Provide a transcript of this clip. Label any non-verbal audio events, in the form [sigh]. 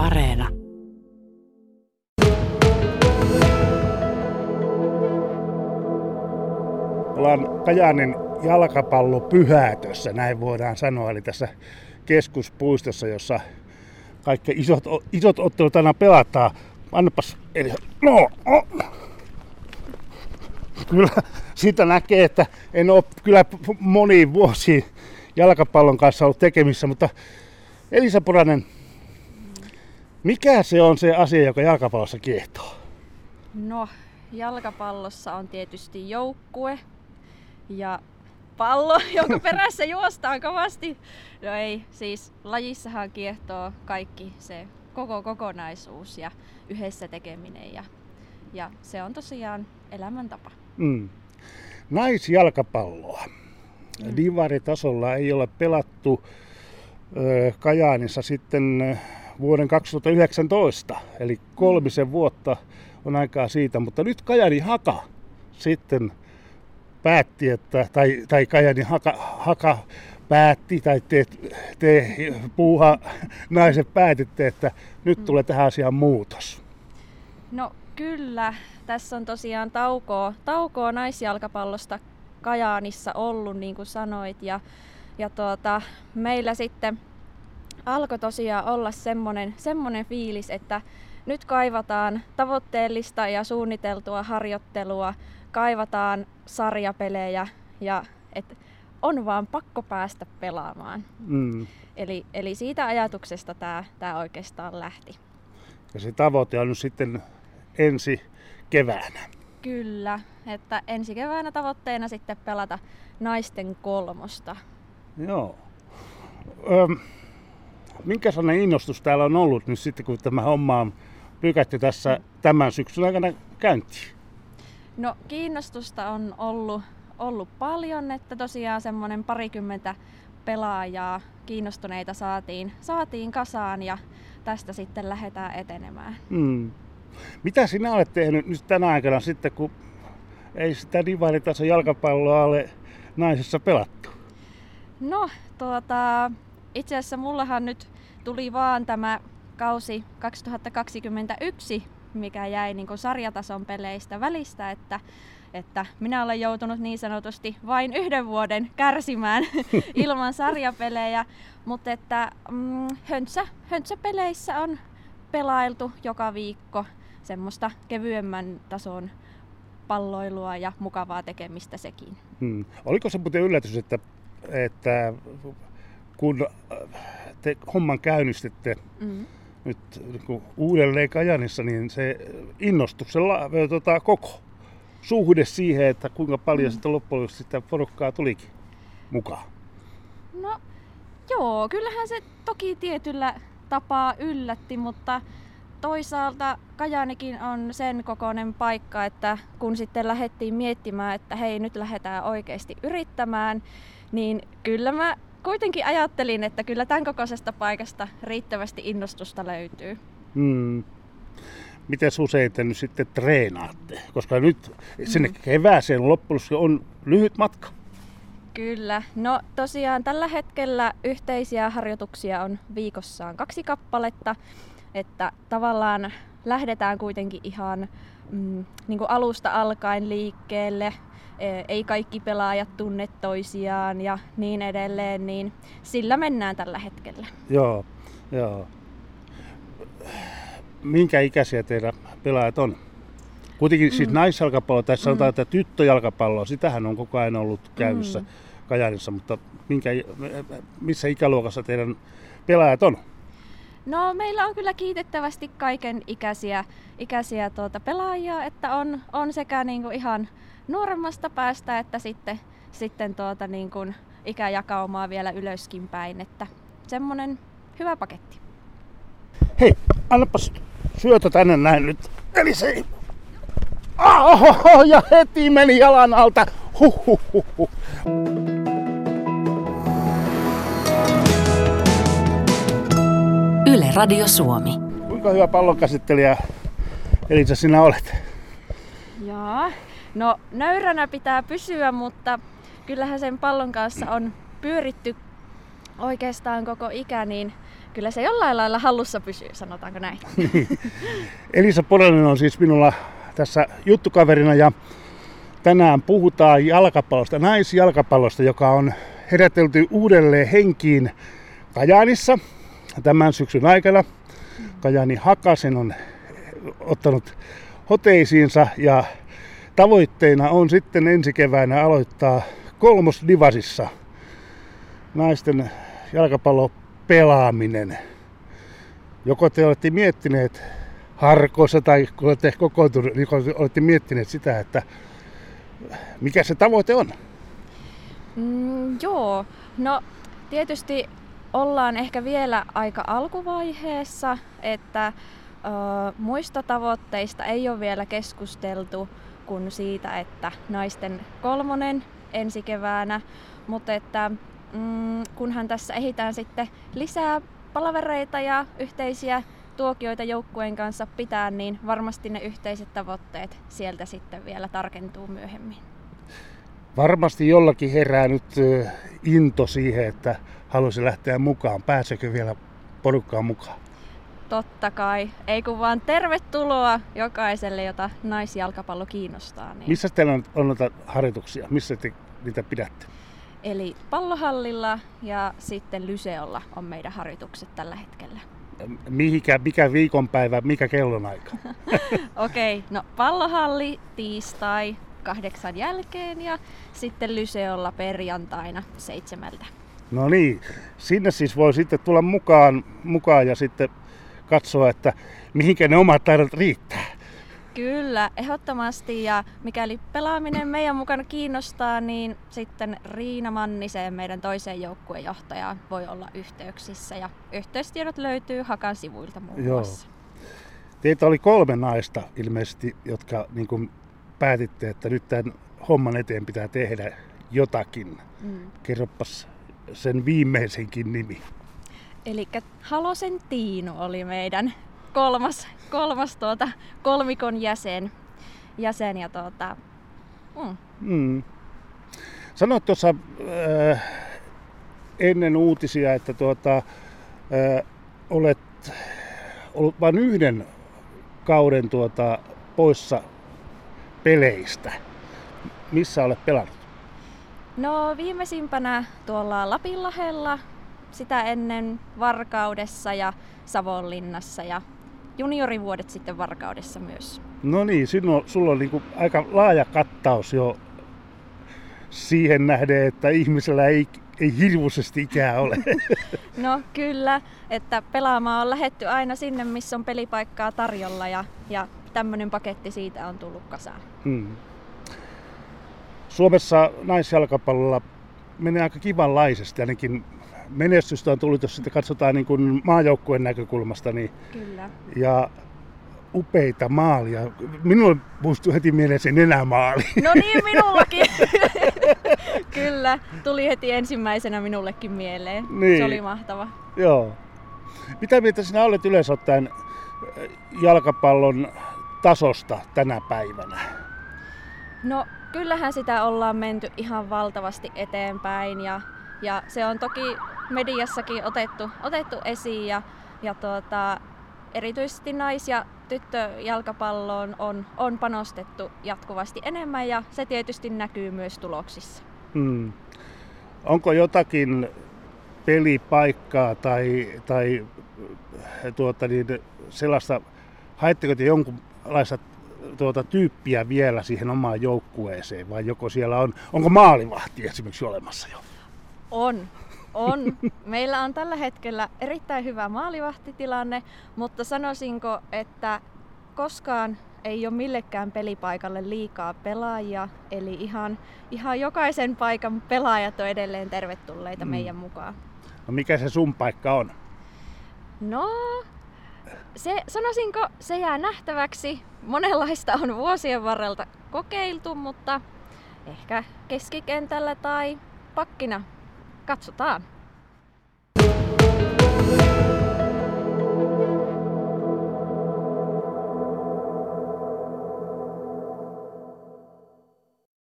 Areena. Ollaan Kajaanin jalkapallopyhätössä, näin voidaan sanoa, eli tässä keskuspuistossa, jossa kaikki isot, isot ottelut aina pelataan. Annapas, eli, no, oh. Kyllä siitä näkee, että en ole kyllä moniin vuosiin jalkapallon kanssa ollut tekemissä, mutta Elisa Poranen, mikä se on se asia, joka jalkapallossa kiehtoo? No, jalkapallossa on tietysti joukkue ja pallo, [laughs] jonka perässä juostaan kovasti. No ei, siis lajissahan kiehtoo kaikki se koko kokonaisuus ja yhdessä tekeminen ja, ja se on tosiaan elämäntapa. Mm. Naisjalkapalloa. Mm. Divaritasolla ei ole pelattu ö, Kajaanissa sitten vuoden 2019, eli kolmisen mm. vuotta on aikaa siitä, mutta nyt Kajani Haka sitten päätti, että, tai, tai Kajani Haka, Haka päätti, tai te, te puuha naiset päätitte, että nyt mm. tulee tähän asiaan muutos. No kyllä, tässä on tosiaan taukoa, taukoa naisjalkapallosta Kajaanissa ollut, niin kuin sanoit, ja, ja tuota, meillä sitten alkoi tosiaan olla semmoinen, semmoinen fiilis, että nyt kaivataan tavoitteellista ja suunniteltua harjoittelua, kaivataan sarjapelejä ja et on vaan pakko päästä pelaamaan. Mm. Eli, eli siitä ajatuksesta tämä tää oikeastaan lähti. Ja se tavoite on nyt sitten ensi keväänä. Kyllä, että ensi keväänä tavoitteena sitten pelata naisten kolmosta. Joo. Öm, minkä sellainen innostus täällä on ollut nyt sitten, kun tämä homma on lykätty tässä tämän syksyn aikana käyntiin? No kiinnostusta on ollut, ollut paljon, että tosiaan semmoinen parikymmentä pelaajaa kiinnostuneita saatiin, saatiin kasaan ja tästä sitten lähdetään etenemään. Mm. Mitä sinä olet tehnyt nyt tänä aikana sitten, kun ei sitä divaritason jalkapalloa ole naisessa pelattu? No, tuota, itse asiassa mullahan nyt tuli vaan tämä kausi 2021, mikä jäi niin sarjatason peleistä välistä, että, että minä olen joutunut niin sanotusti vain yhden vuoden kärsimään [laughs] ilman sarjapelejä, mutta että mm, höntsä, höntsäpeleissä on pelailtu joka viikko semmoista kevyemmän tason palloilua ja mukavaa tekemistä sekin. Hmm. Oliko se muuten yllätys, että, että kun te homman käynnistitte mm. nyt niin uudelleen Kajanissa, niin se innostus, se la, tota, koko suhde siihen, että kuinka paljon mm. sitten loppujen sitä porukkaa tulikin mukaan? No joo, kyllähän se toki tietyllä tapaa yllätti, mutta toisaalta Kajanikin on sen kokoinen paikka, että kun sitten lähdettiin miettimään, että hei nyt lähdetään oikeasti yrittämään, niin kyllä mä kuitenkin ajattelin, että kyllä tämän kokoisesta paikasta riittävästi innostusta löytyy. Hmm. Miten usein te nyt sitten treenaatte? Koska nyt sinne hmm. kevääseen loppujen on lyhyt matka. Kyllä. No tosiaan tällä hetkellä yhteisiä harjoituksia on viikossaan kaksi kappaletta. Että tavallaan lähdetään kuitenkin ihan mm, niin kuin alusta alkaen liikkeelle, ei kaikki pelaajat tunne toisiaan ja niin edelleen, niin sillä mennään tällä hetkellä. Joo, joo. Minkä ikäisiä teidän pelaajat on? Kuitenkin siis mm. naisjalkapallo, tässä sanotaan, mm. että tyttöjalkapallo, sitähän on koko ajan ollut käynnissä mm. Kajaanissa, mutta minkä, missä ikäluokassa teidän pelaajat on? No meillä on kyllä kiitettävästi kaiken ikäisiä, ikäisiä tuota pelaajia, että on, on sekä niinku ihan nuoremmasta päästä että sitten, sitten tuota niinku ikäjakaumaa vielä ylöskin päin, että semmonen hyvä paketti. Hei, annapas syötä tänne näin nyt. Eli se Oho, ja heti meni jalan alta. Huh. Yle Radio Suomi. Kuinka hyvä pallonkäsittelijä Elisa sinä olet? Joo, no nöyränä pitää pysyä, mutta kyllähän sen pallon kanssa on pyöritty oikeastaan koko ikä, niin, kyllä se jollain lailla hallussa pysyy, sanotaanko näin. [laughs] Elisa Poronen on siis minulla tässä juttukaverina ja tänään puhutaan jalkapallosta, naisjalkapallosta, joka on herätelty uudelleen henkiin Kajaanissa tämän syksyn aikana. Kajani Hakasen on ottanut hoteisiinsa ja tavoitteena on sitten ensi keväänä aloittaa kolmosdivasissa naisten jalkapallopelaaminen. Joko te olette miettineet harkoissa tai kun olette kokoontuneet, niin olette miettineet sitä, että mikä se tavoite on? Mm, joo, no tietysti ollaan ehkä vielä aika alkuvaiheessa, että ö, muista tavoitteista ei ole vielä keskusteltu kuin siitä, että naisten kolmonen ensi keväänä, mutta että mm, kunhan tässä ehditään sitten lisää palavereita ja yhteisiä tuokioita joukkueen kanssa pitää, niin varmasti ne yhteiset tavoitteet sieltä sitten vielä tarkentuu myöhemmin. Varmasti jollakin herää nyt into siihen, että haluaisi lähteä mukaan. Pääsekö vielä porukkaan mukaan? Totta kai. Ei kun vaan tervetuloa jokaiselle, jota naisjalkapallo kiinnostaa. Niin... Missä teillä on, on noita harjoituksia? Missä te niitä pidätte? Eli pallohallilla ja sitten Lyseolla on meidän harjoitukset tällä hetkellä. Mihikä, mikä viikonpäivä, mikä kellonaika? [laughs] Okei, okay, no pallohalli tiistai kahdeksan jälkeen ja sitten Lyseolla perjantaina seitsemältä. No niin, sinne siis voi sitten tulla mukaan, mukaan ja sitten katsoa, että mihinkä ne omat taidot riittää. Kyllä, ehdottomasti. Ja mikäli pelaaminen meidän mukana kiinnostaa, niin sitten Riina Mannisen, meidän toiseen joukkuejohtajaan, voi olla yhteyksissä. Ja yhteystiedot löytyy Hakan sivuilta muun Joo. muassa. Teitä oli kolme naista ilmeisesti, jotka niin kuin päätitte, että nyt tämän homman eteen pitää tehdä jotakin. Mm. Kerropas sen viimeisenkin nimi. Eli Halosen Tiinu oli meidän kolmas, kolmas tuota, kolmikon jäsen. jäsen ja tuota, mm. Mm. Sanoit tuossa äh, ennen uutisia, että tuota, äh, olet ollut vain yhden kauden tuota, poissa peleistä. Missä olet pelannut? No viimeisimpänä tuolla Lapinlahella, sitä ennen Varkaudessa ja Savonlinnassa ja juniorivuodet sitten Varkaudessa myös. No niin, sinulla, sulla on niin aika laaja kattaus jo siihen nähden, että ihmisellä ei, ei hirvuisesti ikää ole. [laughs] No kyllä, että pelaamaan on lähetty aina sinne, missä on pelipaikkaa tarjolla ja, ja tämmöinen paketti siitä on tullut kasaan. Hmm. Suomessa naisjalkapallolla menee aika kivanlaisesti, ainakin menestystä on tullut, jos sitä katsotaan niin kuin maajoukkueen näkökulmasta. Niin, Kyllä. Ja upeita maalia. Minulle muistui heti mieleen se nenämaali. No niin, minullakin. [laughs] Kyllä, tuli heti ensimmäisenä minullekin mieleen. Niin. Se oli mahtava. Joo. Mitä mieltä sinä olet yleensä ottaen jalkapallon tasosta tänä päivänä? No kyllähän sitä ollaan menty ihan valtavasti eteenpäin ja, ja se on toki mediassakin otettu, otettu esiin ja, ja tuota, erityisesti nais- ja tyttöjalkapalloon on, on panostettu jatkuvasti enemmän ja se tietysti näkyy myös tuloksissa. Hmm. Onko jotakin pelipaikkaa tai, tai tuota, niin sellaista, haetteko te jonkunlaista tuota, tyyppiä vielä siihen omaan joukkueeseen vai joko siellä on, onko maalivahti esimerkiksi olemassa jo? On, on. [laughs] Meillä on tällä hetkellä erittäin hyvä maalivahtitilanne, mutta sanoisinko, että koskaan ei ole millekään pelipaikalle liikaa pelaajia, eli ihan, ihan jokaisen paikan pelaajat on edelleen tervetulleita mm. meidän mukaan. No mikä se sun paikka on? No, se, sanoisinko, se jää nähtäväksi. Monenlaista on vuosien varrelta kokeiltu, mutta ehkä keskikentällä tai pakkina. Katsotaan.